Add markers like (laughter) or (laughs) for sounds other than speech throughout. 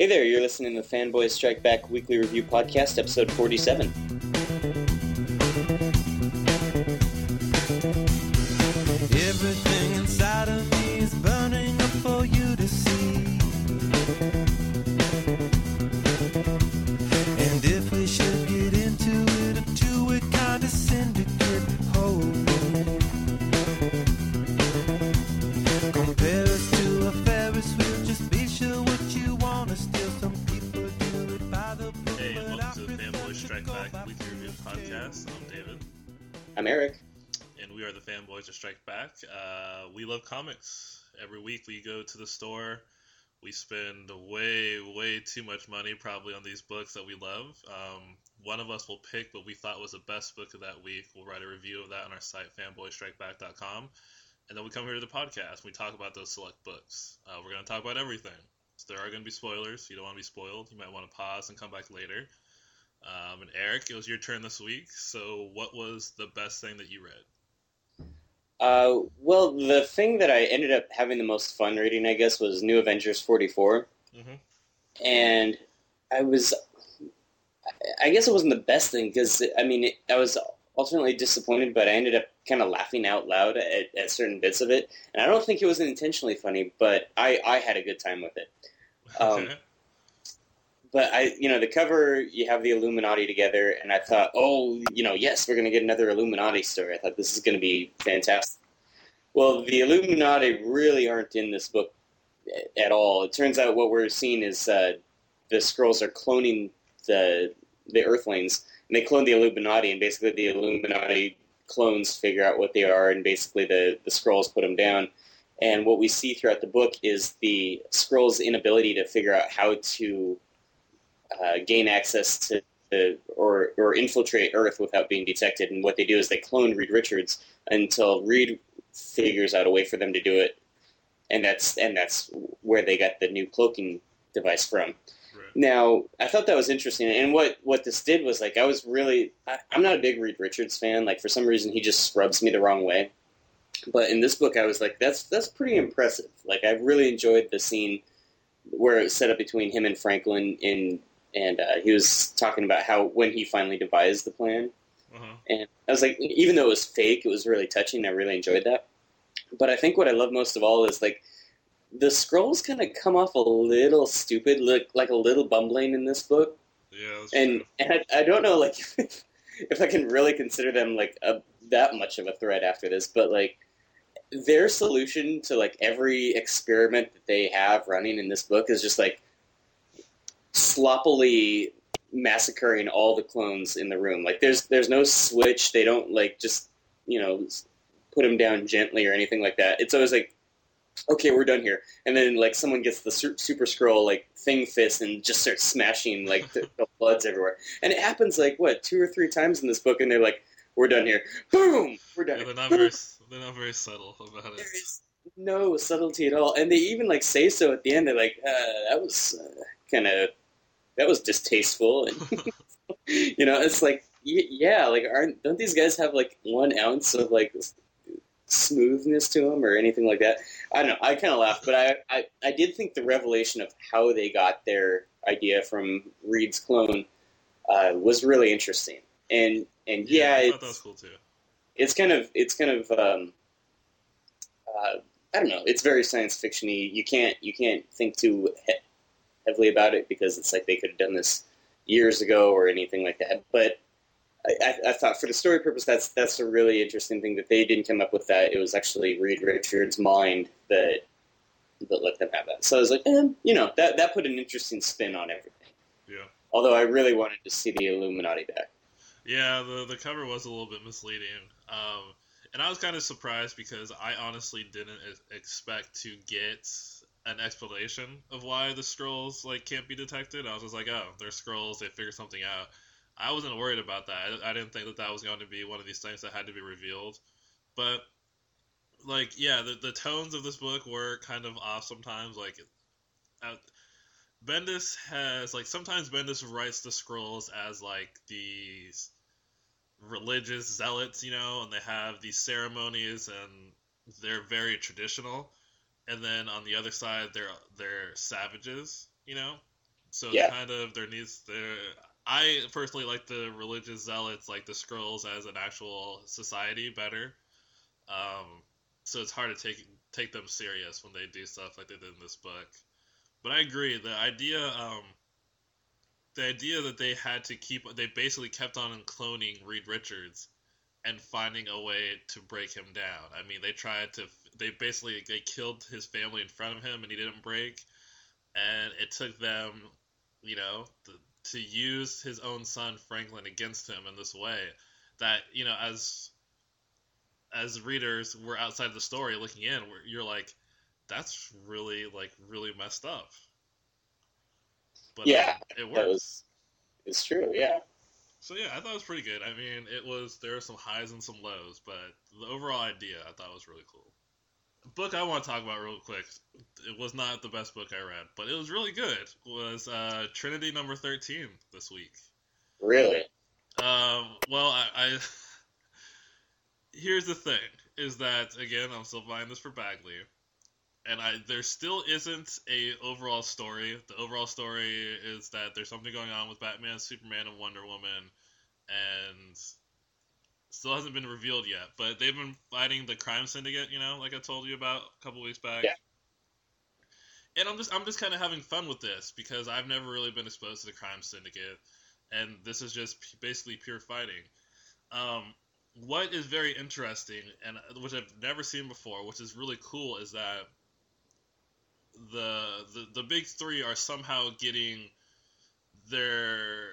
Hey there, you're listening to the Fanboys Strike Back Weekly Review Podcast, episode 47. I'm Eric. and we are the Fanboys of Strike Back. Uh, we love comics. Every week we go to the store. We spend way, way too much money probably on these books that we love. Um, one of us will pick what we thought was the best book of that week. We'll write a review of that on our site, fanboystrikeback.com. And then we come here to the podcast. We talk about those select books. Uh, we're going to talk about everything. So there are going to be spoilers. You don't want to be spoiled. You might want to pause and come back later. Um, and Eric, it was your turn this week. So, what was the best thing that you read? Uh, well, the thing that I ended up having the most fun reading, I guess, was New Avengers 44. Mhm. And I was, I guess it wasn't the best thing because, I mean, I was ultimately disappointed, but I ended up kind of laughing out loud at, at certain bits of it. And I don't think it was intentionally funny, but I, I had a good time with it. Um. (laughs) but I, you know, the cover, you have the Illuminati together, and I thought, oh, you know, yes, we're going to get another Illuminati story. I thought this is going to be fantastic. Well, the Illuminati really aren't in this book at all. It turns out what we're seeing is uh, the Skrulls are cloning the the Earthlings, and they clone the Illuminati, and basically the Illuminati clones figure out what they are, and basically the the Skrulls put them down. And what we see throughout the book is the Skrulls' inability to figure out how to uh, gain access to, to or or infiltrate Earth without being detected. And what they do is they clone Reed Richards until Reed figures out a way for them to do it, and that's and that's where they got the new cloaking device from. Right. Now, I thought that was interesting, and what what this did was like I was really I, I'm not a big Reed Richards fan. Like for some reason, he just scrubs me the wrong way. But in this book, I was like, that's that's pretty impressive. Like I really enjoyed the scene where it was set up between him and Franklin in and uh, he was talking about how when he finally devised the plan, Uh-huh. and I was like, even though it was fake, it was really touching. I really enjoyed that. But I think what I love most of all is like the Skrulls kind of come off a little stupid, look like a little bumbling in this book, Yeah. And true. and I, I don't know like if, (laughs) if I can really consider them like a, that much of a threat after this, but like their solution to like every experiment that they have running in this book is just like sloppily massacring all the clones in the room. Like there's there's no switch. They don't like just you know put them down gently or anything like that. It's always like okay, we're done here, and then like someone gets the su- super Skrull like thing fist and just starts smashing like the, the bloods everywhere. And it happens like what two or three times in this book, and they're like, we're done here. Boom, we're done. Yeah, they're not very they're not very subtle about it. There is no subtlety at all, and they even like say so at the end. They're like, uh, "That was uh, kind of that was distasteful," and (laughs) you know, it's like, yeah, like aren't don't these guys have like one ounce of like smoothness to them or anything like that? I don't know. I kind of laughed, but I, I I did think the revelation of how they got their idea from Reed's clone uh, was really interesting, and and yeah, I it's, cool too. it's kind of it's kind of um, uh, I don't know. It's very science fictiony. You can't you can't think too heavily about it because it's like they could have done this years ago or anything like that. But I, I, thought for the story purpose, that's that's a really interesting thing that they didn't come up with that. It was actually Reed Richards' mind that that let them have that. So I was like, eh, you know, that that put an interesting spin on everything. Yeah. Although I really wanted to see the Illuminati back. Yeah, the the cover was a little bit misleading. Um, and I was kind of surprised because I honestly didn't expect to get an explanation of why the Skrulls like can't be detected. I was just like, oh, they're Skrulls. They figure something out. I wasn't worried about that. I, I didn't think that that was going to be one of these things that had to be revealed. But like, yeah, the the tones of this book were kind of off sometimes. Like, uh, Bendis has like sometimes Bendis writes the Skrulls as like these religious zealots, you know, and they have these ceremonies and they're very traditional. And then on the other side, they're they're savages, you know. So Yeah. kind of there needs there. I personally like the religious zealots, like the Skrulls, as an actual society better. Um, so it's hard to take take them serious when they do stuff like they did in this book. But I agree. The idea, um, the idea that they had to keep, they basically kept on cloning Reed Richards and finding a way to break him down. I mean, they tried to, they basically they killed his family in front of him, and he didn't break. And it took them, you know, to, to use his own son Franklin against him in this way. That you know, as as readers, we're outside the story looking in. Where you're like, that's really like really messed up. But Yeah, uh, it works. Was it's true. Yeah. So yeah, I thought it was pretty good. I mean, it was there are some highs and some lows, but the overall idea I thought was really cool. The book I want to talk about real quick. It was not the best book I read, but it was really good. Was uh, Trinity number thirteen this week? Really. Um, well, I, I (laughs) here's the thing: is that again, I'm still buying this for Bagley, and I there still isn't a overall story. The overall story is that there's something going on with Batman, Superman, and Wonder Woman, and still hasn't been revealed yet. But they've been fighting the crime syndicate, you know, like I told you about a couple weeks back. Yeah. And I'm just I'm just kind of having fun with this because I've never really been exposed to the crime syndicate, and this is just p- basically pure fighting. Um, what is very interesting and which I've never seen before, which is really cool, is that the the, the big three are somehow getting their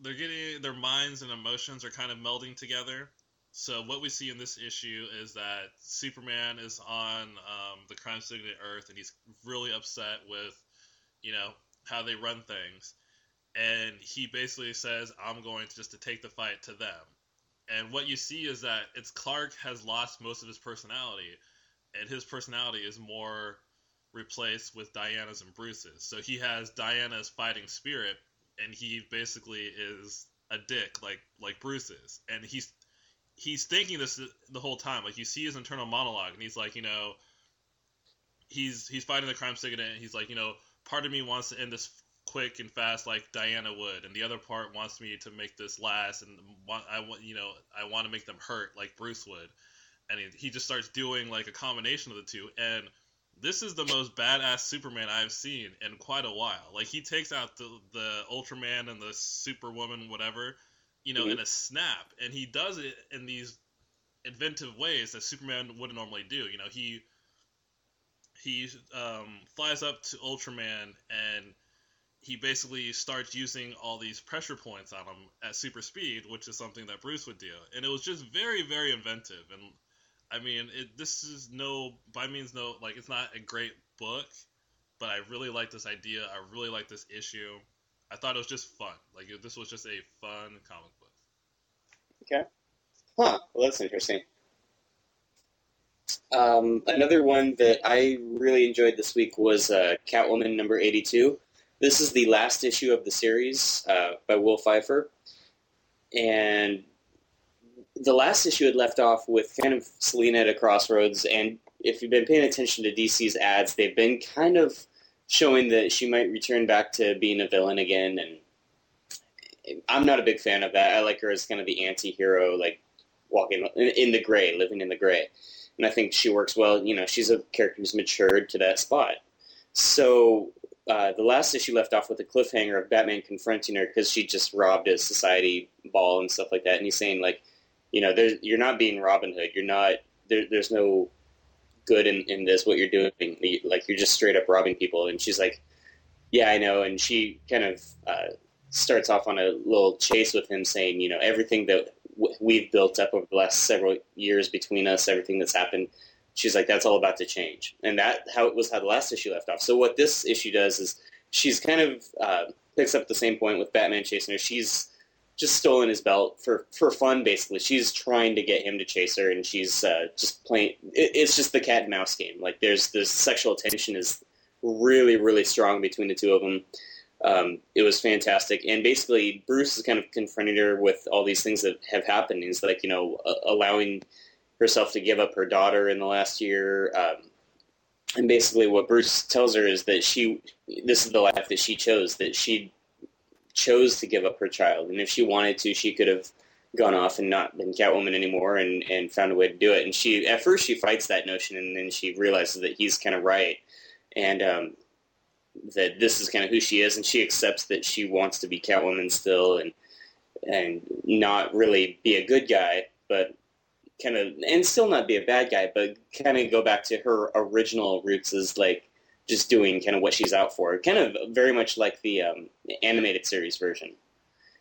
they're getting their minds and emotions are kind of melding together. So what we see in this issue is that Superman is on um, the crime syndicate Earth, and he's really upset with, you know, how they run things, and he basically says, "I'm going to just to take the fight to them." And what you see is that it's Clark has lost most of his personality, and his personality is more replaced with Diana's and Bruce's. So he has Diana's fighting spirit, and he basically is a dick like like Bruce is, and he's he's thinking this the whole time. Like you see his internal monologue, and he's like, you know, he's he's fighting the crime syndicate, and he's like, you know, part of me wants to end this quick and fast like Diana would, and the other part wants me to make this last, and want I want you know I want to make them hurt like Bruce would, and he, he just starts doing like a combination of the two, and this is the most badass Superman I've seen in quite a while. Like he takes out the the Ultraman and the Superwoman, whatever, you know, Mhm. in a snap, and he does it in these inventive ways that Superman wouldn't normally do. You know, he he um, flies up to Ultraman and he basically starts using all these pressure points on him at super speed, which is something that Bruce would do. And it was just very, very inventive. And I mean, it, this is no, by means no, like it's not a great book, but I really like this idea. I really like this issue. I thought it was just fun. Like it, this was just a fun comic book. Okay. Huh. Well, that's interesting. Um, another one that I really enjoyed this week was uh, Catwoman number 82. This is the last issue of the series uh, by Will Pfeiffer. And the last issue had left off with kind of Selina at a crossroads. And if you've been paying attention to DC's ads, they've been kind of showing that she might return back to being a villain again. And I'm not a big fan of that. I like her as kind of the anti hero, like walking in, in the gray, living in the gray. And I think she works well. You know, she's a character who's matured to that spot. So uh, the last issue left off with a cliffhanger of Batman confronting her because she just robbed a society ball and stuff like that. And he's saying like, you know, you're not being Robin Hood. You're not. There, there's no good in, in this. What you're doing, like you're just straight up robbing people. And she's like, yeah, I know. And she kind of uh, starts off on a little chase with him, saying, you know, everything that w- we've built up over the last several years between us, everything that's happened. She's like, that's all about to change, and that how it was how the last issue left off. So what this issue does is she's kind of uh, picks up the same point with Batman chasing her. She's just stolen his belt for for fun, basically. She's trying to get him to chase her, and she's uh, just playing. It, it's just the cat and mouse game. Like there's the sexual tension is really really strong between the two of them. Um, it was fantastic, and basically Bruce is kind of confronting her with all these things that have happened. He's like, you know, allowing herself to give up her daughter in the last year, um, and basically what Bruce tells her is that she this is the life that she chose that she chose to give up her child. And if she wanted to she could have gone off and not been Catwoman anymore and, and found a way to do it. And she at first she fights that notion and then she realizes that he's kind of right and um, that this is kind of who she is and she accepts that she wants to be Catwoman still and and not really be a good guy but kind of and still not be a bad guy, but kind of go back to her original roots as like just doing kind of what she's out for, kind of very much like the um, animated series version.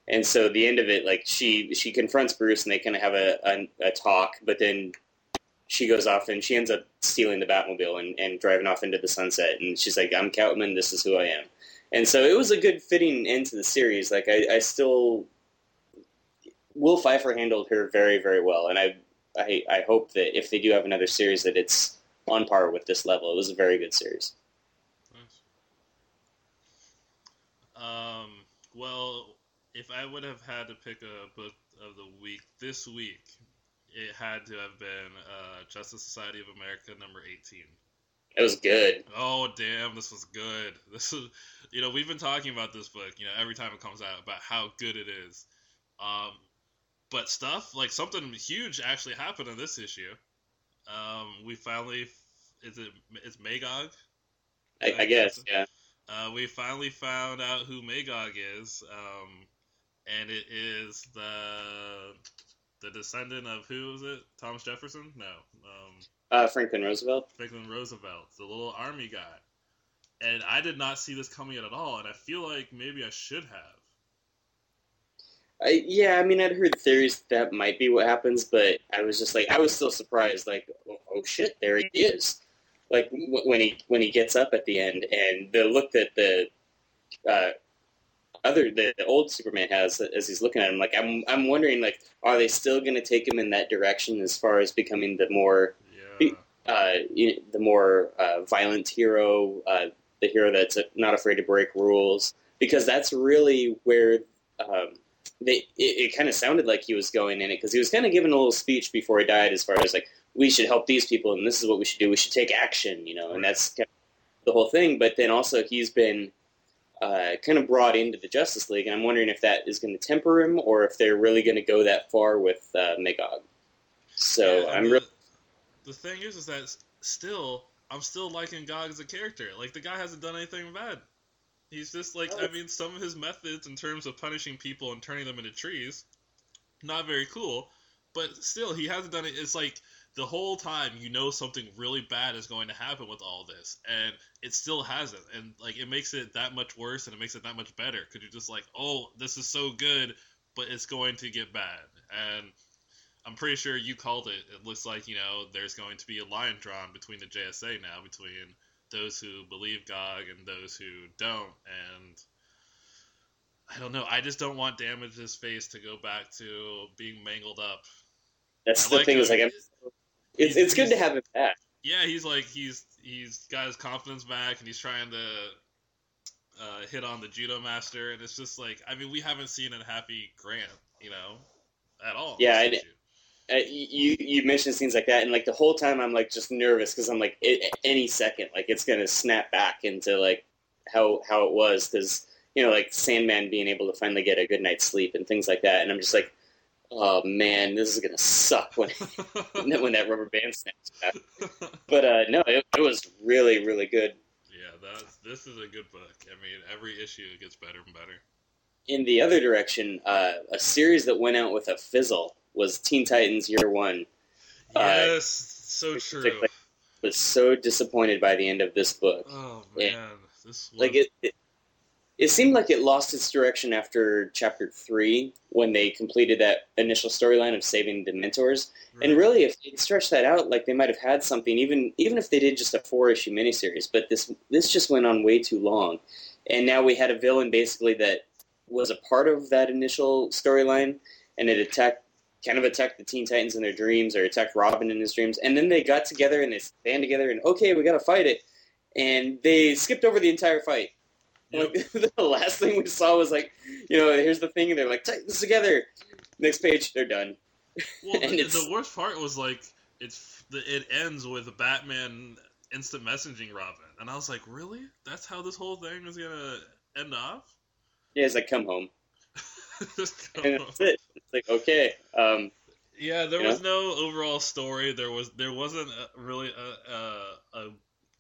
And so the end of it, like she she confronts Bruce and they kind of have a, a, a talk, but then she goes off and she ends up stealing the Batmobile and, and driving off into the sunset. And she's like, "I'm Catwoman. This is who I am." And so it was a good fitting end to the series. Like I, I still Will Pfeiffer handled her very very well, and I I, I hope that if they do have another series, that it's on par with this level. It was a very good series. Um, well, if I would have had to pick a book of the week this week, it had to have been uh, Justice Society of America number 18. It was good. Oh damn, this was good. (laughs) This is, you know, we've been talking about this book, you know, every time it comes out about how good it is. Um, but stuff like something huge actually happened in this issue. Um, we finally is it it's Magog. I, I guess, yeah. Uh, we finally found out who Magog is, um, and it is the the descendant of who is it? Thomas Jefferson? No, um, Uh, Franklin Roosevelt. Franklin Roosevelt, the little army guy. And I did not see this coming in at all, and I feel like maybe I should have. I, yeah, I mean, I'd heard theories that might be what happens, but I was just like, I was still surprised. Like, oh, oh shit, there he is! Like when he when he gets up at the end, and the look that the uh, other the, the old Superman has as he's looking at him, like I'm I'm wondering, like, are they still going to take him in that direction as far as becoming the more Yeah. uh, you know, the more uh, violent hero, uh, the hero that's not afraid to break rules, because that's really where um, they. It, it kind of sounded like he was going in it because he was kind of giving a little speech before he died, as far as like we should help these people and this is what we should do. We should take action, you know, and that's kind of the whole thing. But then also he's been. Uh, kind of brought into the Justice League, and I'm wondering if that is going to temper him, or if they're really going to go that far with uh, Magog. So Yeah, I'm the, really the thing is, is that still, I'm still liking Gog as a character. Like the guy hasn't done anything bad. He's just like, I Oh. mean, some of his methods in terms of punishing people and turning them into trees, not very cool. But still, he hasn't done it. It's like the whole time you know something really bad is going to happen with all this, and it still hasn't. And like it makes it that much worse, and it makes it that much better because you're just like, oh, this is so good, but it's going to get bad. And I'm pretty sure you called it. It looks like you know there's going to be a line drawn between the JSA now, between those who believe Gog and those who don't. And I don't know. I just don't want damage Damage's face to go back to being mangled up. That's I the like thing. Is like, I'm, it's it's good to have him back. Yeah, he's like he's he's got his confidence back, and he's trying to uh, hit on the Judomaster, and it's just like I mean we haven't seen a happy Grant, you know, at all. Yeah, and- Uh, you you mentioned things like that, and like the whole time I'm like just nervous because I'm like it, any second like it's gonna snap back into like how how it was because you know like Sandman being able to finally get a good night's sleep and things like that, and I'm just like, oh man, this is gonna suck when (laughs) (laughs) when that rubber band snaps back. But uh, no, it, it was really really good. Yeah, that's this is a good book. I mean, every issue gets better and better. In the other direction, uh, a series that went out with a fizzle was Teen Titans Year One. Uh, Yes, so true. Was so disappointed by the end of this book. Oh man, this was, like it, it it seemed like it lost its direction after chapter three when they completed that initial storyline of saving the mentors. And really if they'd stretched that out like they might have had something even even if they did just a four issue miniseries. But this this just went on way too long. And now we had a villain basically that was a part of that initial storyline and it attacked kind of attacked the teen titans in their dreams or attacked robin in his dreams. And then they got together and they band together and okay we gotta fight it. And they skipped over the entire fight Yep. like (laughs) the last thing we saw was like, you know, here's the thing, and they're like, take this together. Next page, they're done. Well, (laughs) and the, the worst part was like it's the, it ends with Batman instant messaging Robin, and I was like, really? That's how this whole thing is gonna end off? Yeah, it's like come home, (laughs) Just go- and that's it. It's like okay, um, Yeah, there was no overall story. There was there wasn't a, really a, a a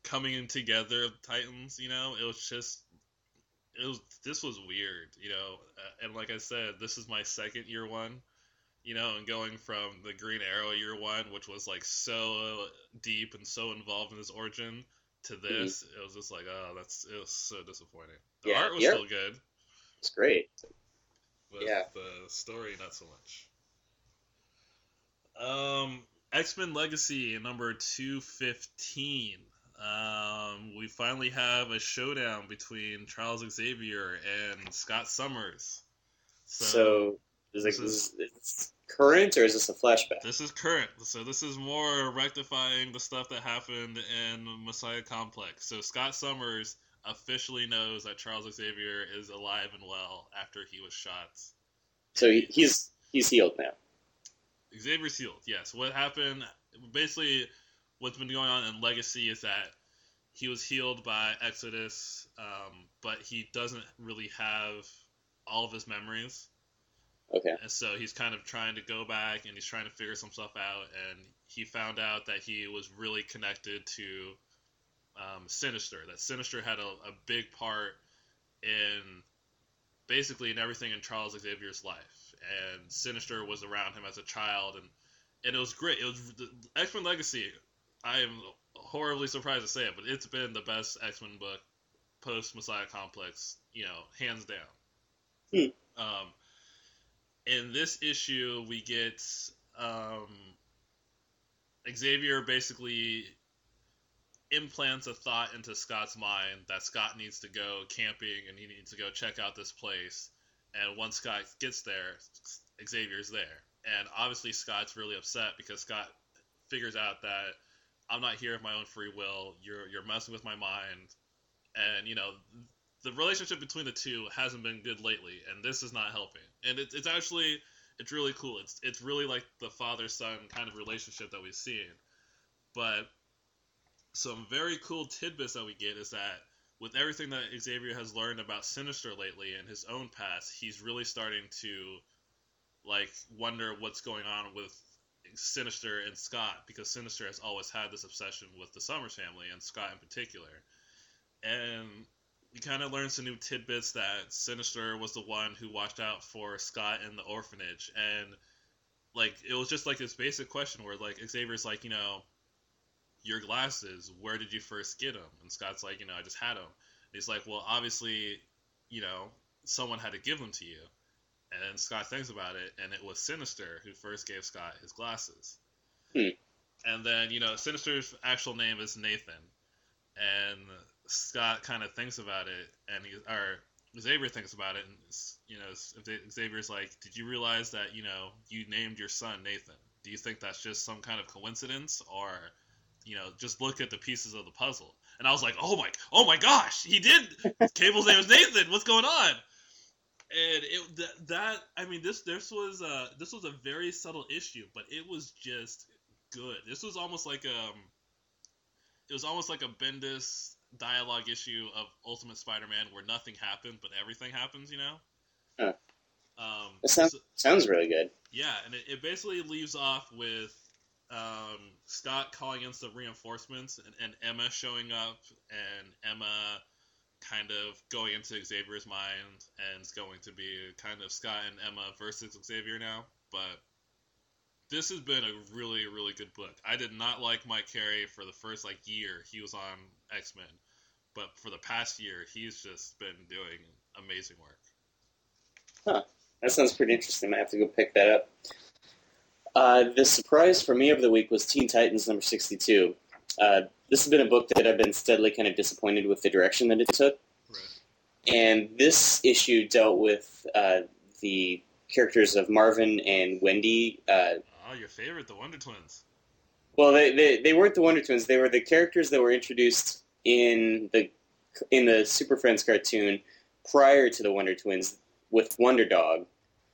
coming together of Titans. You know, it was just it was this was weird. You know, uh, and like I said, this is my second year one. You know, and going from the Green Arrow year one, which was like so deep and so involved in his origin, to this, it was just like, oh, that's it was so disappointing. The Yeah, art was yeah. still good, it's great. but Yeah. the story not so much. Um, X Men Legacy number two fifteen. Um, we finally have a showdown between Charles Xavier and Scott Summers. So, So, is like this this is- is it's current or is this a flashback? this is current. So this is more rectifying the stuff that happened in Messiah Complex. So Scott Summers officially knows that Charles Xavier is alive and well after he was shot. So he, he's he's healed now. Xavier's healed. Yes. What happened? Basically, what's been going on in Legacy is that he was healed by Exodus, um, but he doesn't really have all of his memories, Okay. and so he's kind of trying to go back and he's trying to figure some stuff out. And he found out that he was really connected to um, Sinister. That Sinister had a, a big part in basically in everything in Charles Xavier's life, and Sinister was around him as a child, and and it was great. It was X Men Legacy. I am horribly surprised to say it, but it's been the best X Men book post Messiah Complex, you know, hands down. Hmm. Um, in this issue, we get um, Xavier basically implants a thought into Scott's mind that Scott needs to go camping and he needs to go check out this place. And once Scott gets there, Xavier's there. And obviously, Scott's really upset because Scott figures out that I'm not here of my own free will. You're you're messing with my mind, and you know the relationship between the two hasn't been good lately, and this is not helping. And it's it's actually it's really cool. It's it's really like the father son kind of relationship that we've seen. But some very cool tidbits that we get is that with everything that Xavier has learned about Sinister lately and his own past, he's really starting to like wonder what's going on with Sinister and Scott because Sinister has always had this obsession with the Summers family and Scott in particular. And we kind of learned some new tidbits that Sinister was the one who watched out for Scott in the orphanage and like it was just like this basic question where like Xavier's like, you know, your glasses, where did you first get them? And Scott's like, you know, I just had them. And he's like, well, obviously, you know, someone had to give them to you. And Scott thinks about it, and it was Sinister who first gave Scott his glasses. Hmm. And then, you know, Sinister's actual name is Nathan. And Scott kind of thinks about it, and he, or Xavier thinks about it, and, you know, Xavier's like, did you realize that, you know, you named your son Nathan? Do you think that's just some kind of coincidence, or you know, just look at the pieces of the puzzle. And I was like, oh my, oh my gosh, he did. Cable's name is Nathan. What's going on? And it that, that I mean this this was uh this was a very subtle issue, but it was just good. This was almost like um, it was almost like a Bendis dialogue issue of Ultimate Spider-Man where nothing happened but everything happens. You know. Huh. Um, It sounds so- sounds really good. yeah, and it, it basically leaves off with um, Scott calling in some reinforcements and, and Emma showing up, and Emma kind of going into Xavier's mind, and it's going to be kind of Scott and Emma versus Xavier now. But this has been a really, really good book. I did not like Mike Carey for the first like year he was on X Men, but for the past year he's just been doing amazing work. Huh. That sounds pretty interesting. I have to go pick that up. Uh, the surprise for me of the week was Teen Titans number 62. Uh, this has been a book that I've been steadily kind of disappointed with the direction that it took. Right. And this issue dealt with uh, the characters of Marvin and Wendy. Uh, Oh, your favorite, the Wonder Twins. well, they, they, they weren't the Wonder Twins. They were the characters that were introduced in the in the Super Friends cartoon prior to the Wonder Twins with Wonder Dog.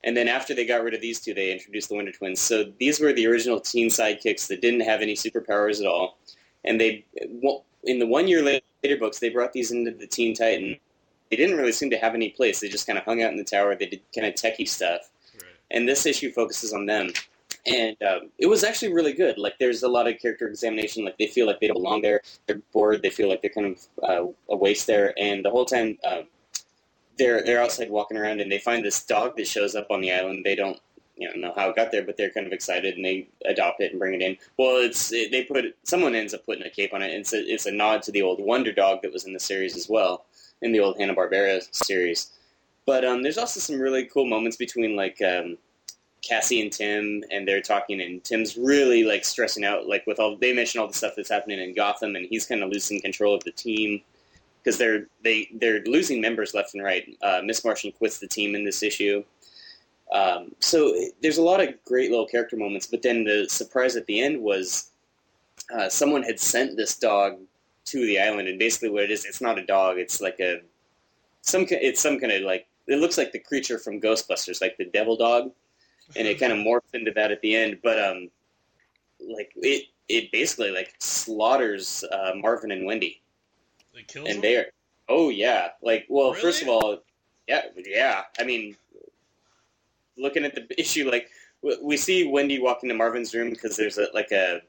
And then after they got rid of these two, they introduced the Wonder Twins. So these were the original teen sidekicks that didn't have any superpowers at all. And they, in the one year later books, they brought these into the Teen Titan. They didn't really seem to have any place. They just kind of hung out in the tower. They did kind of techie stuff. Right. And this issue focuses on them. And um, it was actually really good. Like, there's a lot of character examination. Like, they feel like they don't belong there. They're bored. They feel like they're kind of uh, a waste there. And the whole time, um, they're they're outside walking around, and they find this dog that shows up on the island. They don't you know know how it got there, but they're kind of excited, and they adopt it and bring it in. Well, it's it, they put someone ends up putting a cape on it. And it's a, it's a nod to the old Wonder Dog that was in the series as well, in the old Hanna Barbera series. But um, there's also some really cool moments between like um, Cassie and Tim, and they're talking, and Tim's really like stressing out, like with all they mention all the stuff that's happening in Gotham, and he's kind of losing control of the team because they're they they're losing members left and right. Uh, Miss Martian quits the team in this issue. Um, so there's a lot of great little character moments, but then the surprise at the end was uh, someone had sent this dog to the island, and basically what it is, it's not a dog, it's like a some it's some kind of like it looks like the creature from Ghostbusters, like the devil dog, and it kind of morphs into that at the end. But um, like it it basically like slaughters uh, Marvin and Wendy It kills and them? they are oh yeah like well first of all yeah yeah i mean looking at the (laughs) issue like we see wendy walk into marvin's room because there's a like a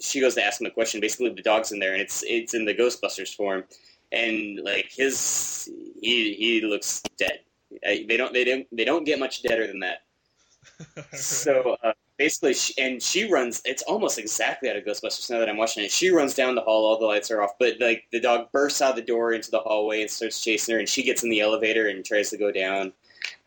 she goes to ask him a question basically the dog's in there and it's it's in the ghostbusters form and like his he he looks dead they don't they don't they don't get much deader than that (laughs) so uh, basically, she, and she runs. It's almost exactly out of Ghostbusters now that I'm watching it. She runs down the hall, all the lights are off, but like the dog bursts out the door into the hallway and starts chasing her, and she gets in the elevator and tries to go down.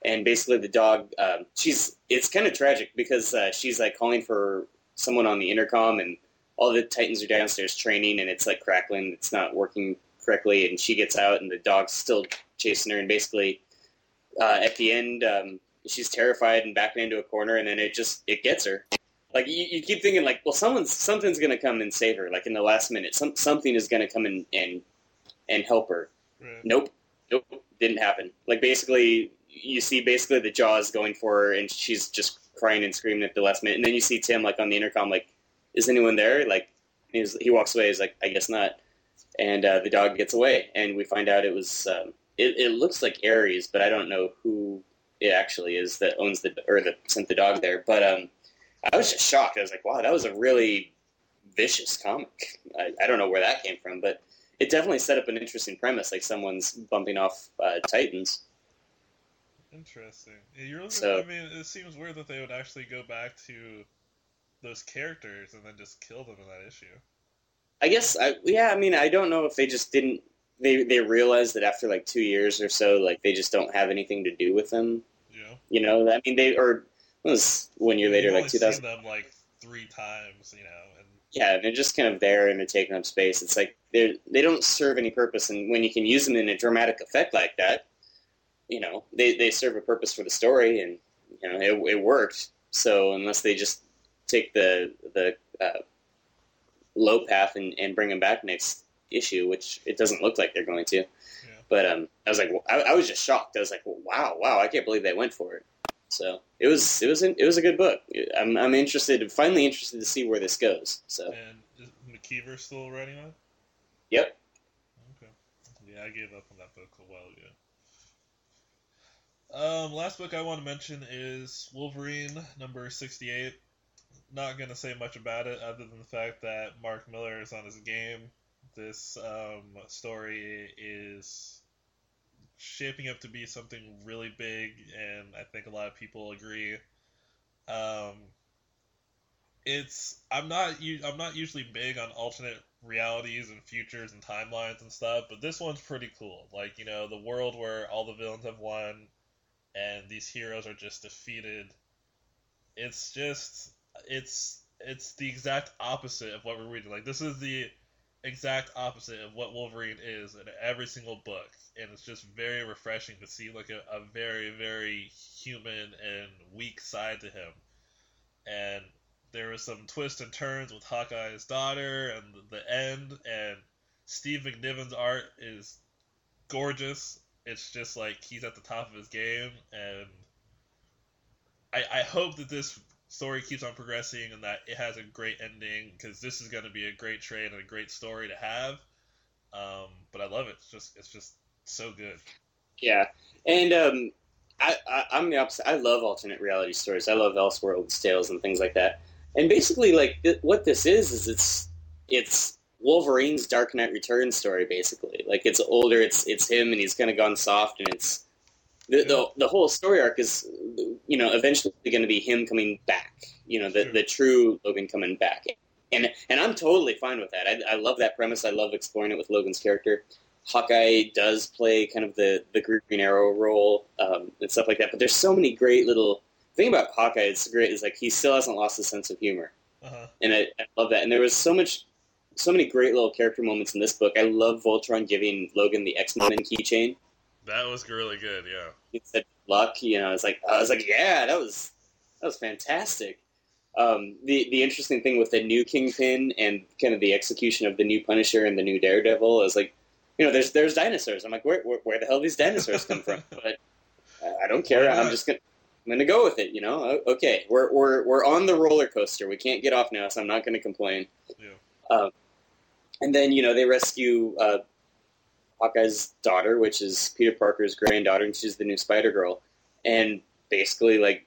And basically, the dog, um, she's it's kind of tragic because uh, she's like calling for someone on the intercom, and all the Titans are downstairs training, and it's like crackling. It's not working correctly, and she gets out, and the dog's still chasing her, and basically, uh, at the end. Um, she's terrified and backing into a corner, and then it just it gets her. Like you, you keep thinking, like, well, someone's something's gonna come and save her. Like in the last minute, some something is gonna come and and and help her. Right. Nope, nope, didn't happen. Like basically, you see basically the jaws going for her, and she's just crying and screaming at the last minute. And then you see Tim like on the intercom, like, is anyone there? Like, he walks away. He's like, I guess not. And uh, the dog gets away, and we find out it was. Um, it, it looks like Ares, but I don't know who it actually is that owns the or that sent the dog there. But um, I was just shocked. I was like, wow, that was a really vicious comic. I, I don't know where that came from, but it definitely set up an interesting premise, like someone's bumping off uh, Titans. Interesting. Yeah, you're looking, So- I mean, it seems weird that they would actually go back to those characters and then just kill them in that issue. I guess, I, yeah. I mean, I don't know if they just didn't. They they realized that after like two years or so, like they just don't have anything to do with them. Yeah. You know, I mean, they or it was one year later, You've like two thousand. them like three times, you know, and Yeah, they're just kind of there and they're taking up space. It's like they they don't serve any purpose, and when you can use them in a dramatic effect like that, you know, they they serve a purpose for the story, and you know, it it worked. So unless they just take the the uh, low path and, and bring them back next issue, which it doesn't look like they're going to. But um, I was like, I, I was just shocked. I was like, wow, wow, I can't believe they went for it. So it was it was an, it was a good book. I'm I'm interested, finally interested to see where this goes. So and is McKeever still writing on? it? yep, Okay. Yeah, I gave up on that book a while ago. Um, last book I want to mention is Wolverine number sixty-eight. Not gonna say much about it other than the fact that Mark Millar is on his game. This um, story is shaping up to be something really big, and I think a lot of people agree. Um, it's I'm not I'm not usually big on alternate realities and futures and timelines and stuff, but this one's pretty cool. Like you know the world where all the villains have won, and these heroes are just defeated. It's just it's it's the exact opposite of what we're reading. Like this is the exact opposite of what Wolverine is in every single book, and it's just very refreshing to see like a, a very very human and weak side to him. And there was some twists and turns with Hawkeye's daughter and the, end, and Steve McNiven's art is gorgeous. It's just like he's at the top of his game, and I, I hope that this story keeps on progressing and that it has a great ending because this is going to be a great trade and a great story to have. Um, but I love it. It's just it's just so good. Yeah, and um, I, I I'm the opposite. I love alternate reality stories. I love Elseworlds tales and things like that. And basically, like th- what this is is it's it's Wolverine's Dark Knight Returns story. Basically, like it's older. It's it's him, and he's kind of gone soft, and it's the, the the whole story arc is you know eventually going to be him coming back. You know, the Sure. the true Logan coming back. And and I'm totally fine with that. I, I love that premise. I love exploring it with Logan's character. Hawkeye does play kind of the the Green Arrow role um, and stuff like that. But there's so many great little thing about Hawkeye. It's great is like he still hasn't lost his sense of humor, Uh huh. and I, I love that. And there was so much, so many great little character moments in this book. I love Voltron giving Logan the X Men keychain. That was really good. Yeah. He said luck. You know, it's like I was like, yeah, that was that was fantastic. Um, the the interesting thing with the new Kingpin and kind of the execution of the new Punisher and the new Daredevil is like, you know, there's there's dinosaurs. I'm like, where where, where the hell these dinosaurs come from? (laughs) But I- I don't care. I'm just gonna I'm gonna go with it. You know, okay, we're we're we're on the roller coaster. We can't get off now, so I'm not gonna complain. Yeah. Um, and then you know they rescue uh, Hawkeye's daughter, which is Peter Parker's granddaughter, and she's the new Spider Girl. And basically, like,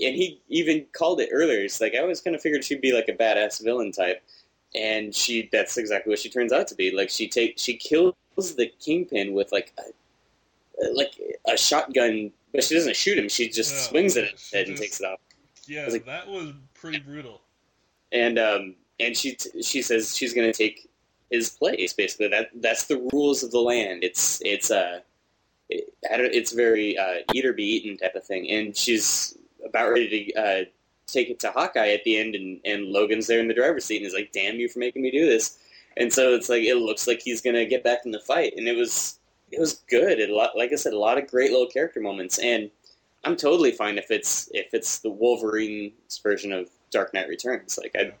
and he even called it earlier. He's like, I always kind of figured she'd be like a badass villain type, and she—that's exactly what she turns out to be. Like, she take she kills the Kingpin with like a, like a shotgun, but she doesn't shoot him. She just swings it at his head and just- takes it off. Yeah, was like- that was pretty brutal. and um, and she she says she's going to take his place. Basically, that that's the rules of the land. It's it's uh, it, I it's very uh, eat or be eaten type of thing. And she's about ready to uh, take it to Hawkeye at the end, and, and Logan's there in the driver's seat, and he's like, "Damn you for making me do this." And so it's like it looks like he's to get back in the fight, and it was it was good. It, a lot, like I said, a lot of great little character moments, and I'm totally fine if it's if it's the Wolverine's version of Dark Knight Returns. Like I,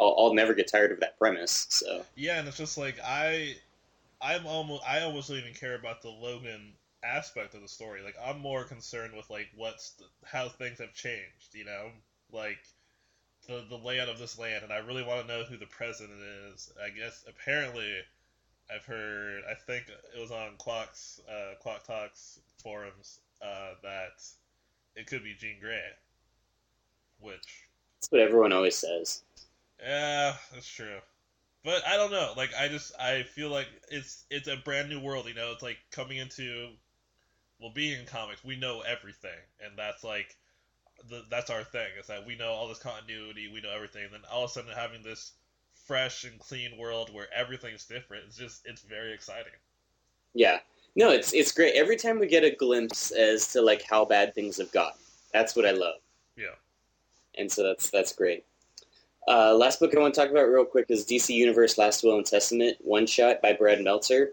I'll, I'll never get tired of that premise. So Yeah, and it's just like I, I'm almost I almost don't even care about the Logan aspect of the story. Like I'm more concerned with like what's the, how things have changed. You know, like the the layout of this land, and I really want to know who the president is. I guess apparently, I've heard. I think it was on Quack's uh, Quack Talks forums uh, that it could be Jean Grey, which that's what everyone always says. Yeah, that's true. But I don't know. Like I just I feel like it's it's a brand new world. You know, it's like coming into well, being in comics, we know everything, and that's like the, that's our thing. Is that we know all this continuity, we know everything, and then all of a sudden having this fresh and clean world where everything's different, it's just it's very exciting. Yeah, no, it's it's great. Every time we get a glimpse as to like how bad things have gotten, that's what I love. Yeah. and so that's that's great. Uh, last book I want to talk about real quick is DC Universe: Last Will and Testament, one shot by Brad Meltzer.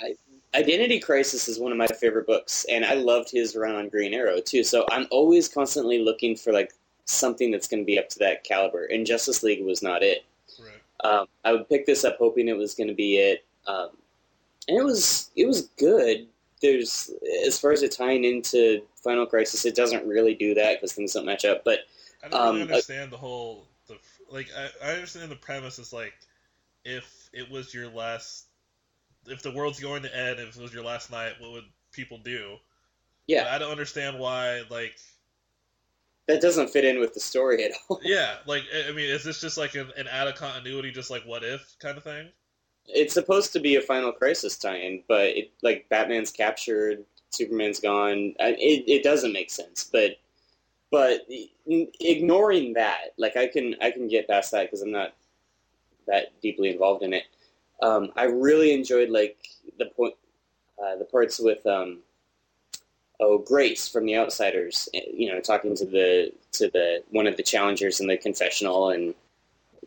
I, Identity Crisis is one of my favorite books, and I loved his run on Green Arrow too. So I'm always constantly looking for like something that's going to be up to that caliber. And Justice League was not it. Right. Um, I would pick this up hoping it was going to be it, um, and it was it was good. There's as far as it tying into Final Crisis, it doesn't really do that because things don't match up. But I don't really Um, understand the whole the like. I, I understand the premise is like if it was your last, if the world's going to end, if it was your last night, what would people do? yeah, But I don't understand why. Like, that doesn't fit in with the story at all. (laughs) yeah, like I I mean, is this just like an, an out of continuity, just like what if kind of thing? It's supposed to be a Final Crisis tie-in, but it, like Batman's captured, Superman's gone. It it doesn't make sense. But but ignoring that, like I can I can get past that because I'm not that deeply involved in it. Um, I really enjoyed like the point uh, the parts with um, oh Grace from The Outsiders. You know, talking to the to the one of the challengers in the confessional and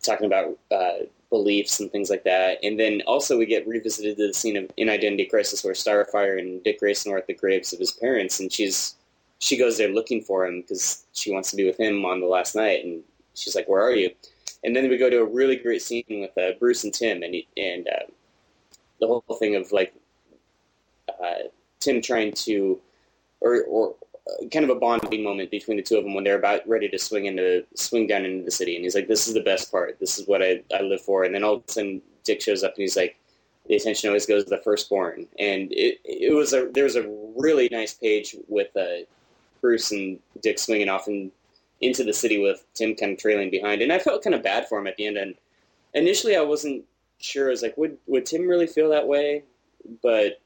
talking about uh, beliefs and things like that. And then also we get revisited to the scene of in Identity Crisis where Starfire and Dick Grayson are at the graves of his parents, and she's she goes there looking for him because she wants to be with him on the last night, and she's like, "Where are you?" And then we go to a really great scene with uh, Bruce and Tim, and he, and uh, the whole thing of like uh, Tim trying to, or or kind of a bonding moment between the two of them when they're about ready to swing into swing down into the city, and he's like, "This is the best part. This is what I, I live for." And then all of a sudden, Dick shows up and he's like, "The attention always goes to the firstborn." And it it was a there was a really nice page with uh, Bruce and Dick swinging off and into the city with Tim kind of trailing behind, and I felt kind of bad for him at the end. And initially, I wasn't sure. I was like, would would Tim really feel that way? But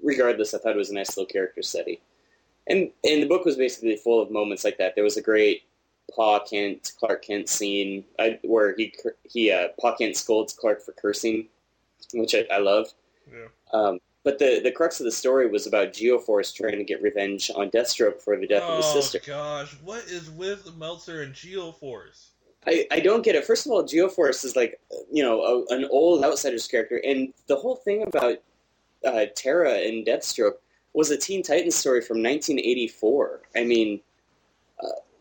regardless, I thought it was a nice little character study. And and the book was basically full of moments like that. There was a great Pa Kent Clark Kent scene uh, where he he uh, Pa Kent scolds Clark for cursing, which I, I love. Yeah. Um, but the the crux of the story was about Geoforce trying to get revenge on Deathstroke for the death of his sister. Oh sister. gosh, what is with Meltzer and Geoforce? I, I don't get it. First of all, Geoforce is like you know a, an old outsider's character, and the whole thing about uh, Terra and Deathstroke was a Teen Titans story from 1984. I mean,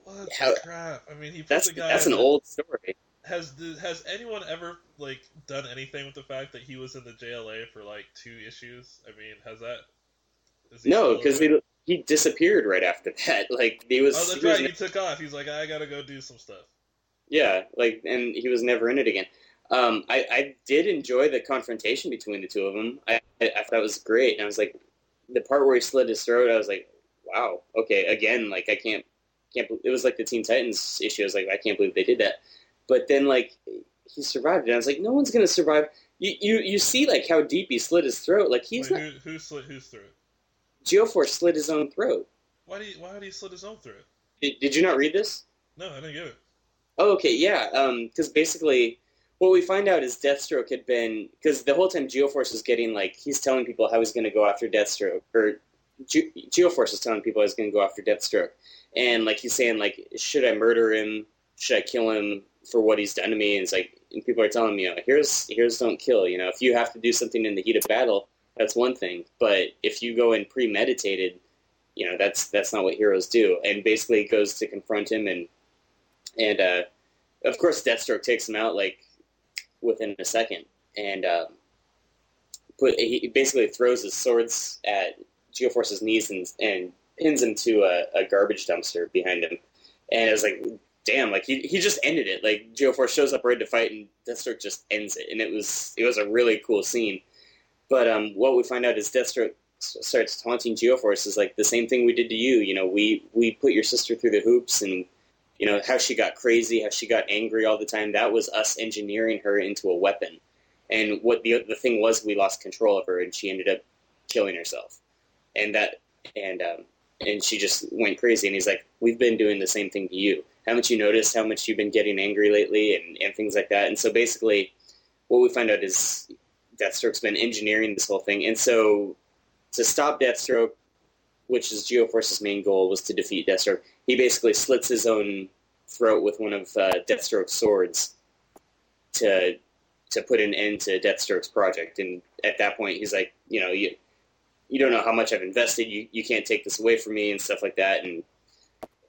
What How- crap? I mean, he that's that's an old story. Has the, has anyone ever like done anything with the fact that he was in the JLA for like two issues? I mean, has that? No, because he he disappeared right after that. (laughs) Like he was, Oh, that's he was. He took off. He's like, I gotta go do some stuff. Yeah, like, and he was never in it again. Um, I, I did enjoy the confrontation between the two of them. I, I, I thought it was great, and I was like, the part where he slit his throat, I was like, wow, okay, again, like I can't, can't. It was like the Teen Titans issue. I was like, I can't believe they did that. But then, like, he survived, and I was like, no one's gonna survive. You, you, you see, like how deep he slit his throat. Like he's Wait, not. who, who slit whose throat? Geoforce slit his own throat. Why do you, why did he slit his own throat? Did, did you not read this? No, I didn't get it. Oh, okay, yeah. Um, because basically, what we find out is Deathstroke had been because the whole time Geoforce was getting like he's telling people how he's going to go after Deathstroke, or Ge- Geoforce is telling people he's going to go after Deathstroke, and like he's saying like, should I murder him? Should I kill him for what he's done to me? And it's like, and people are telling me, you know, here's here's don't kill. You know, if you have to do something in the heat of battle, that's one thing, but if you go in premeditated, you know, that's that's not what heroes do. And basically, goes to confront him and and uh, of course Deathstroke takes him out like within a second, and um, put he basically throws his swords at Geoforce's knees and and pins him to a, a garbage dumpster behind him, and it was like. Damn! Like he, he just ended it. Like Geoforce shows up ready to fight, and Deathstroke just ends it, and it was it was a really cool scene. But um, what we find out is Deathstroke starts taunting Geoforce is like the same thing we did to you. You know, we we put your sister through the hoops, and you know how she got crazy, how she got angry all the time. That was us engineering her into a weapon. And what the the thing was, we lost control of her, and she ended up killing herself. And that and um, and she just went crazy. And he's like, "We've been doing the same thing to you. Haven't you noticed how much you've been getting angry lately, and and things like that?" And so basically, what we find out is Deathstroke's been engineering this whole thing, and so to stop Deathstroke, which is Geoforce's main goal, was to defeat Deathstroke. He basically slits his own throat with one of uh, Deathstroke's swords to to put an end to Deathstroke's project. And at that point, he's like, you know, you you don't know how much I've invested. You you can't take this away from me and stuff like that. And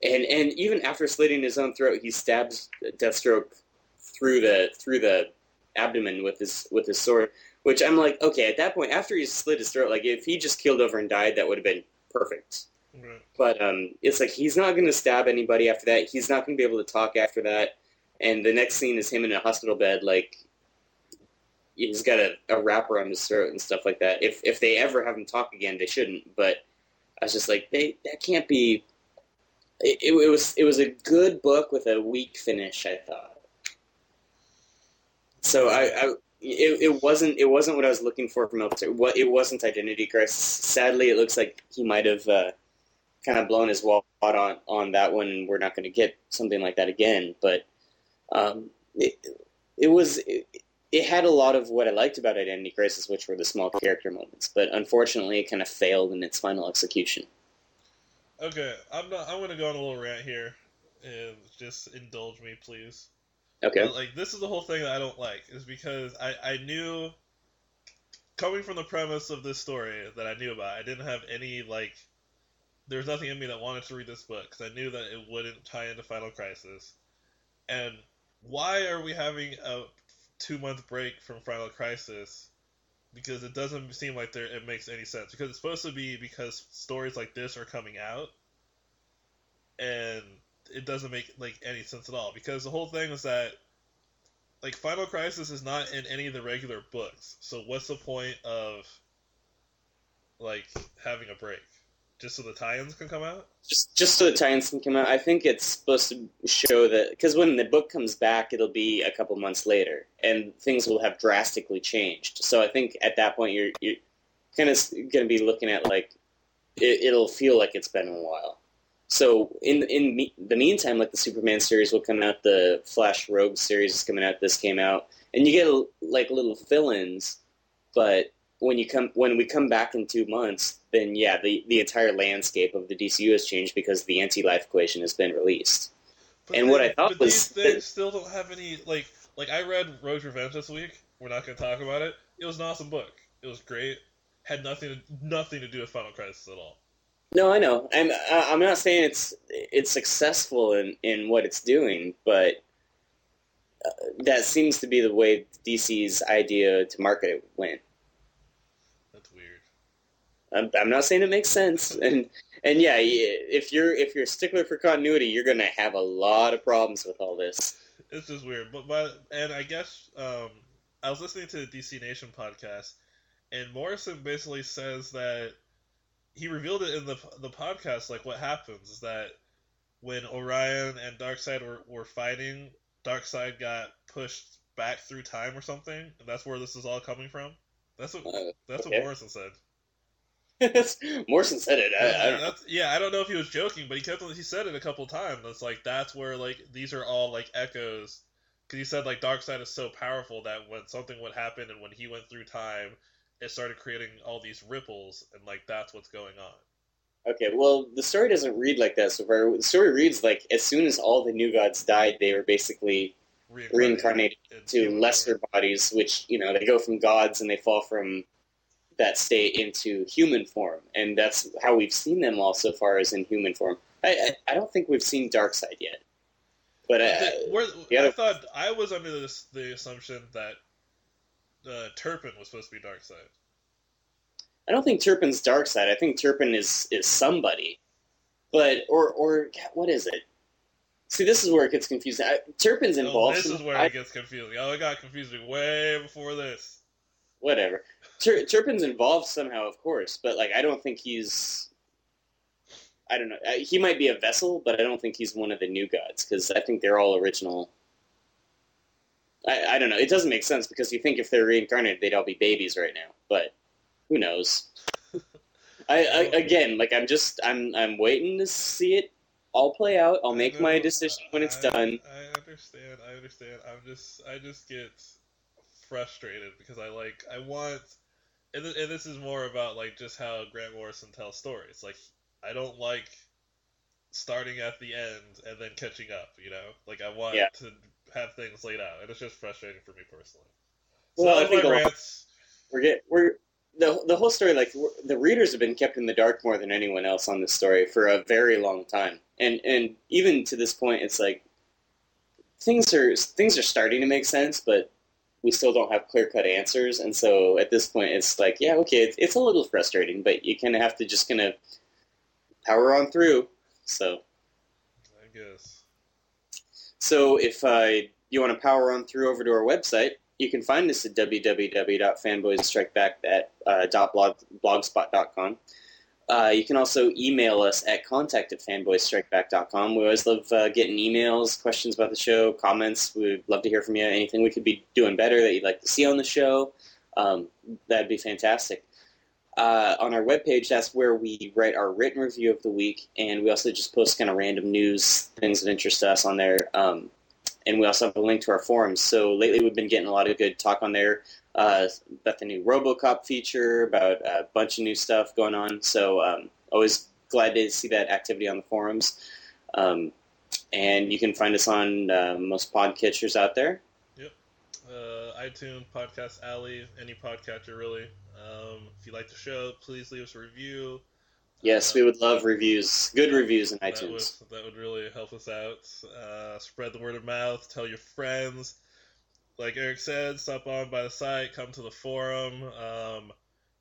and and even after slitting his own throat, he stabs Deathstroke through the through the abdomen with his with his sword. Which I'm like, okay, at that point, after he slit his throat, like if he just keeled over and died, that would have been perfect. Right. But um, it's like he's not going to stab anybody after that. He's not going to be able to talk after that. And the next scene is him in a hospital bed, like he's got a, a wrapper on his throat and stuff like that. If if they ever have him talk again, they shouldn't. But I was just like, they that can't be. It, it, was it was a good book with a weak finish. I thought. So I, I it, it wasn't it wasn't what I was looking for from Meltzer. What it wasn't Identity Crisis. Sadly, it looks like he might have uh, kind of blown his wad on on that one, we're not going to get something like that again. But um, it it was it, it had a lot of what I liked about Identity Crisis, which were the small character moments. But unfortunately, it kind of failed in its final execution. Okay, I'm not. I'm gonna go on a little rant here, and just indulge me, please. Okay. But, like this is the whole thing that I don't like is because I I knew coming from the premise of this story that I knew about, I didn't have any like there was nothing in me that wanted to read this book because I knew that it wouldn't tie into Final Crisis. And why are we having a two month break from Final Crisis? Because it doesn't seem like there it makes any sense. Because it's supposed to be because stories like this are coming out, and it doesn't make like any sense at all because the whole thing is that like Final Crisis is not in any of the regular books. So what's the point of like having a break? Just so the tie-ins can come out? just just so the tie-ins can come out. I think it's supposed to show that because when the book comes back, it'll be a couple months later, and things will have drastically changed. So I think at that point, you're you're kind of going to be looking at like it, it'll feel like it's been a while. So in in me, the meantime, like the Superman series will come out, the Flash Rogue series is coming out. This came out, and you get like little fill-ins, but when you come when we come back in two months, then yeah, the the entire landscape of the DCU has changed because the anti-life equation has been released. But And they- what I thought was these things that- still don't have any like like I read Rogue's Revenge this week. We're not going to talk about it. It was an awesome book. It was great. Had nothing to, nothing to do with Final Crisis at all. No, I know. I'm I'm not saying it's it's successful in in what it's doing, but uh, that seems to be the way DC's idea to market it went. I'm, I'm not saying it makes sense, (laughs) and and yeah, if you're if you're a stickler for continuity, you're gonna have a lot of problems with all this. This is weird. But but and I guess um, I was listening to the DC Nation podcast, and Morrison basically says that he revealed it in the the podcast. Like what happens is that when Orion and Darkseid were, were fighting, Darkseid got pushed back through time or something, and that's where this is all coming from. That's what Uh, that's okay. what Morrison said. (laughs) Morrison said it. I, I don't know. Yeah, I don't know if he was joking, but he kept he said it a couple times. It's like that's where like these are all like echoes because he said like Darkseid is so powerful that when something would happen and when he went through time, it started creating all these ripples and like that's what's going on. Okay, well, the story doesn't read like that so far. The story reads like as soon as all the new gods died, they were basically reincarnated in to lesser bodies, which you know they go from gods and they fall from that state into human form, and that's how we've seen them all so far is in human form. I I, I don't think we've seen Darkseid yet, but uh, where- the I thought I was under this, the assumption that uh, Turpin was supposed to be Darkseid. I don't think Turpin's Darkseid. I think Turpin is is somebody, but or or what is it? See, this is where it gets confusing. I, Turpin's Oh, involved. this is where I- it gets confusing. Oh, it got confusing way before this. whatever. Tur- Turpin's involved somehow, of course, but like I don't think he's. I don't know. Uh, He might be a vessel, but I don't think he's one of the new gods because I think they're all original. I, I don't know. It doesn't make sense because you think if they're reincarnated, they'd all be babies right now. But who knows? (laughs) I, I again, like I'm just I'm I'm waiting to see it all play out. I'll make my decision when it's I- done. I understand. I understand. I'm just, I just get frustrated because I like, I want, and, th- and this is more about like just how Grant Morrison tells stories. Like, I don't like starting at the end and then catching up. You know, like I want Yeah. to have things laid out, and it's just frustrating for me personally. Well, I think rants. we're get we're the the whole story like the readers have been kept in the dark more than anyone else on this story for a very long time and and even to this point it's like things are things are starting to make sense but we still don't have clear cut answers and so at this point it's like yeah okay it's, it's a little frustrating but you kind of have to just kind of power on through so I guess. so if uh, you want to power on through over to our website, you can find us at www.fanboysstrikeback at uh, blogspot.com. Uh, you can also email us at contact at fanboysstrikeback.com. We always love uh, getting emails, questions about the show, comments. We'd love to hear from you. Anything we could be doing better that you'd like to see on the show, um, that'd be fantastic. Uh, on our webpage, that's where we write our written review of the week, and we also just post kind of random news, things that interest us on there. Um, and we also have a link to our forums. So lately, we've been getting a lot of good talk on there uh, about the new RoboCop feature, about a bunch of new stuff going on. So um, always glad to see that activity on the forums. Um, and you can find us on uh, most podcatchers out there. Yep, uh, iTunes, Podcast Alley, any podcatcher really. Um, if you like the show, please leave us a review. Yes, Uh, we would love reviews, good reviews in That would, iTunes. that would really help us out. Uh, spread the word of mouth. Tell your friends. Like Eric said, stop on by the site. Come to the forum. Um,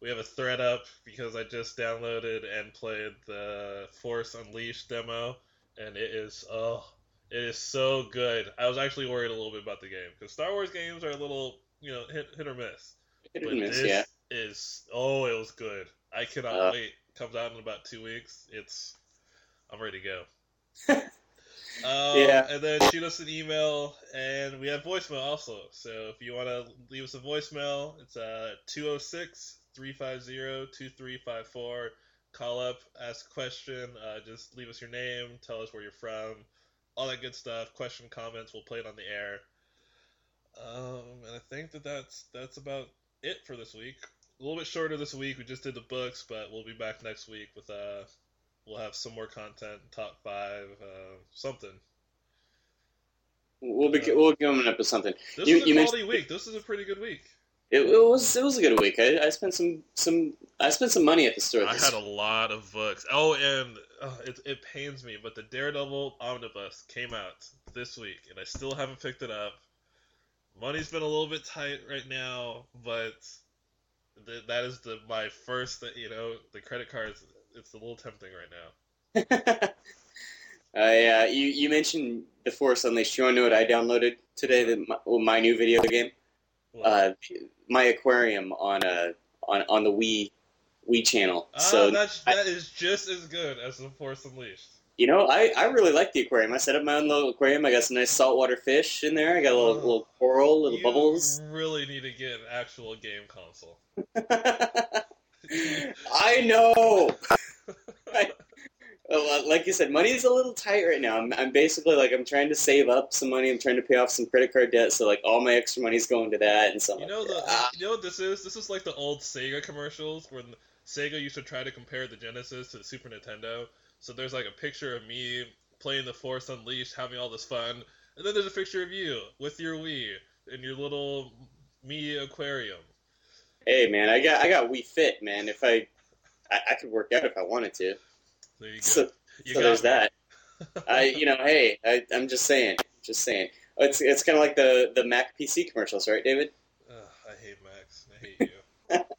we have a thread up because I just downloaded and played the Force Unleashed demo, and it is oh, it is so good. I was actually worried a little bit about the game because Star Wars games are a little you know hit hit or miss. Hit But and miss, yeah. is oh, it was good. I cannot Uh. wait. Comes out in about two weeks. It's I'm ready to go. (laughs) Um, Yeah. And then shoot us an email, and we have voicemail also. So if you want to leave us a voicemail, it's uh 206 350 2354. Call up, ask a question, uh, just leave us your name, tell us where you're from, all that good stuff. Question, comments, we'll play it on the air. Um, and I think that that's that's about it for this week. A little bit shorter this week. We just did the books, but we'll be back next week with uh, we'll have some more content, top five, uh, something. We'll be we'll be coming up with something. This You- was a you quality week. This is a pretty good week. It, it was it was a good week. I, I spent some some I spent some money at the store. I had a lot of books. Oh, and uh, it it pains me, but the Daredevil omnibus came out this week, and I still haven't picked it up. Money's been a little bit tight right now, but th- that is the my first. You know, the credit cards. It's a little tempting right now. (laughs) I uh, you you mentioned the Force Unleashed. You want to know what I downloaded today? The, my, well, my new video game, uh, my aquarium on uh on on the Wii Wii channel. ah, so that's I- that is just as good as the Force Unleashed. you know, I, I really like the aquarium. I set up my own little aquarium. I got some nice saltwater fish in there. I got a little Oh. little coral, little you bubbles. really need to get an actual game console. (laughs) I know. (laughs) Like you said, money is a little tight right now. I'm, I'm basically like I'm trying to save up some money. I'm trying to pay off some credit card debt, so like all my extra money's going to that and stuff. You like know the. Ah, you know what this is? This is like the old Sega commercials when Sega used to try to compare the Genesis to the Super Nintendo. So there's like a picture of me playing the Force Unleashed, having all this fun, and then there's a picture of you with your Wii in your little me aquarium. hey man, I got I got Wii Fit, man. If I I, I could work out if I wanted to. There you go. So, you so there's me. that. I you know, hey, I, I'm just saying, just saying. It's it's kind of like the the Mac PC commercials, right, David? Ugh, I hate Macs. I hate (laughs) you. (laughs)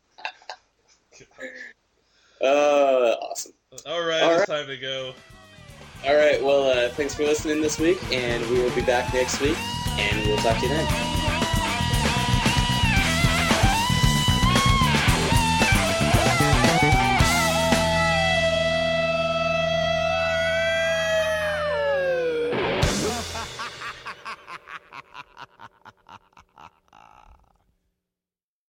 Uh, awesome. all right, All it's time to go. All right, well, uh, thanks for listening this week, and we will be back next week, and we'll talk to you then.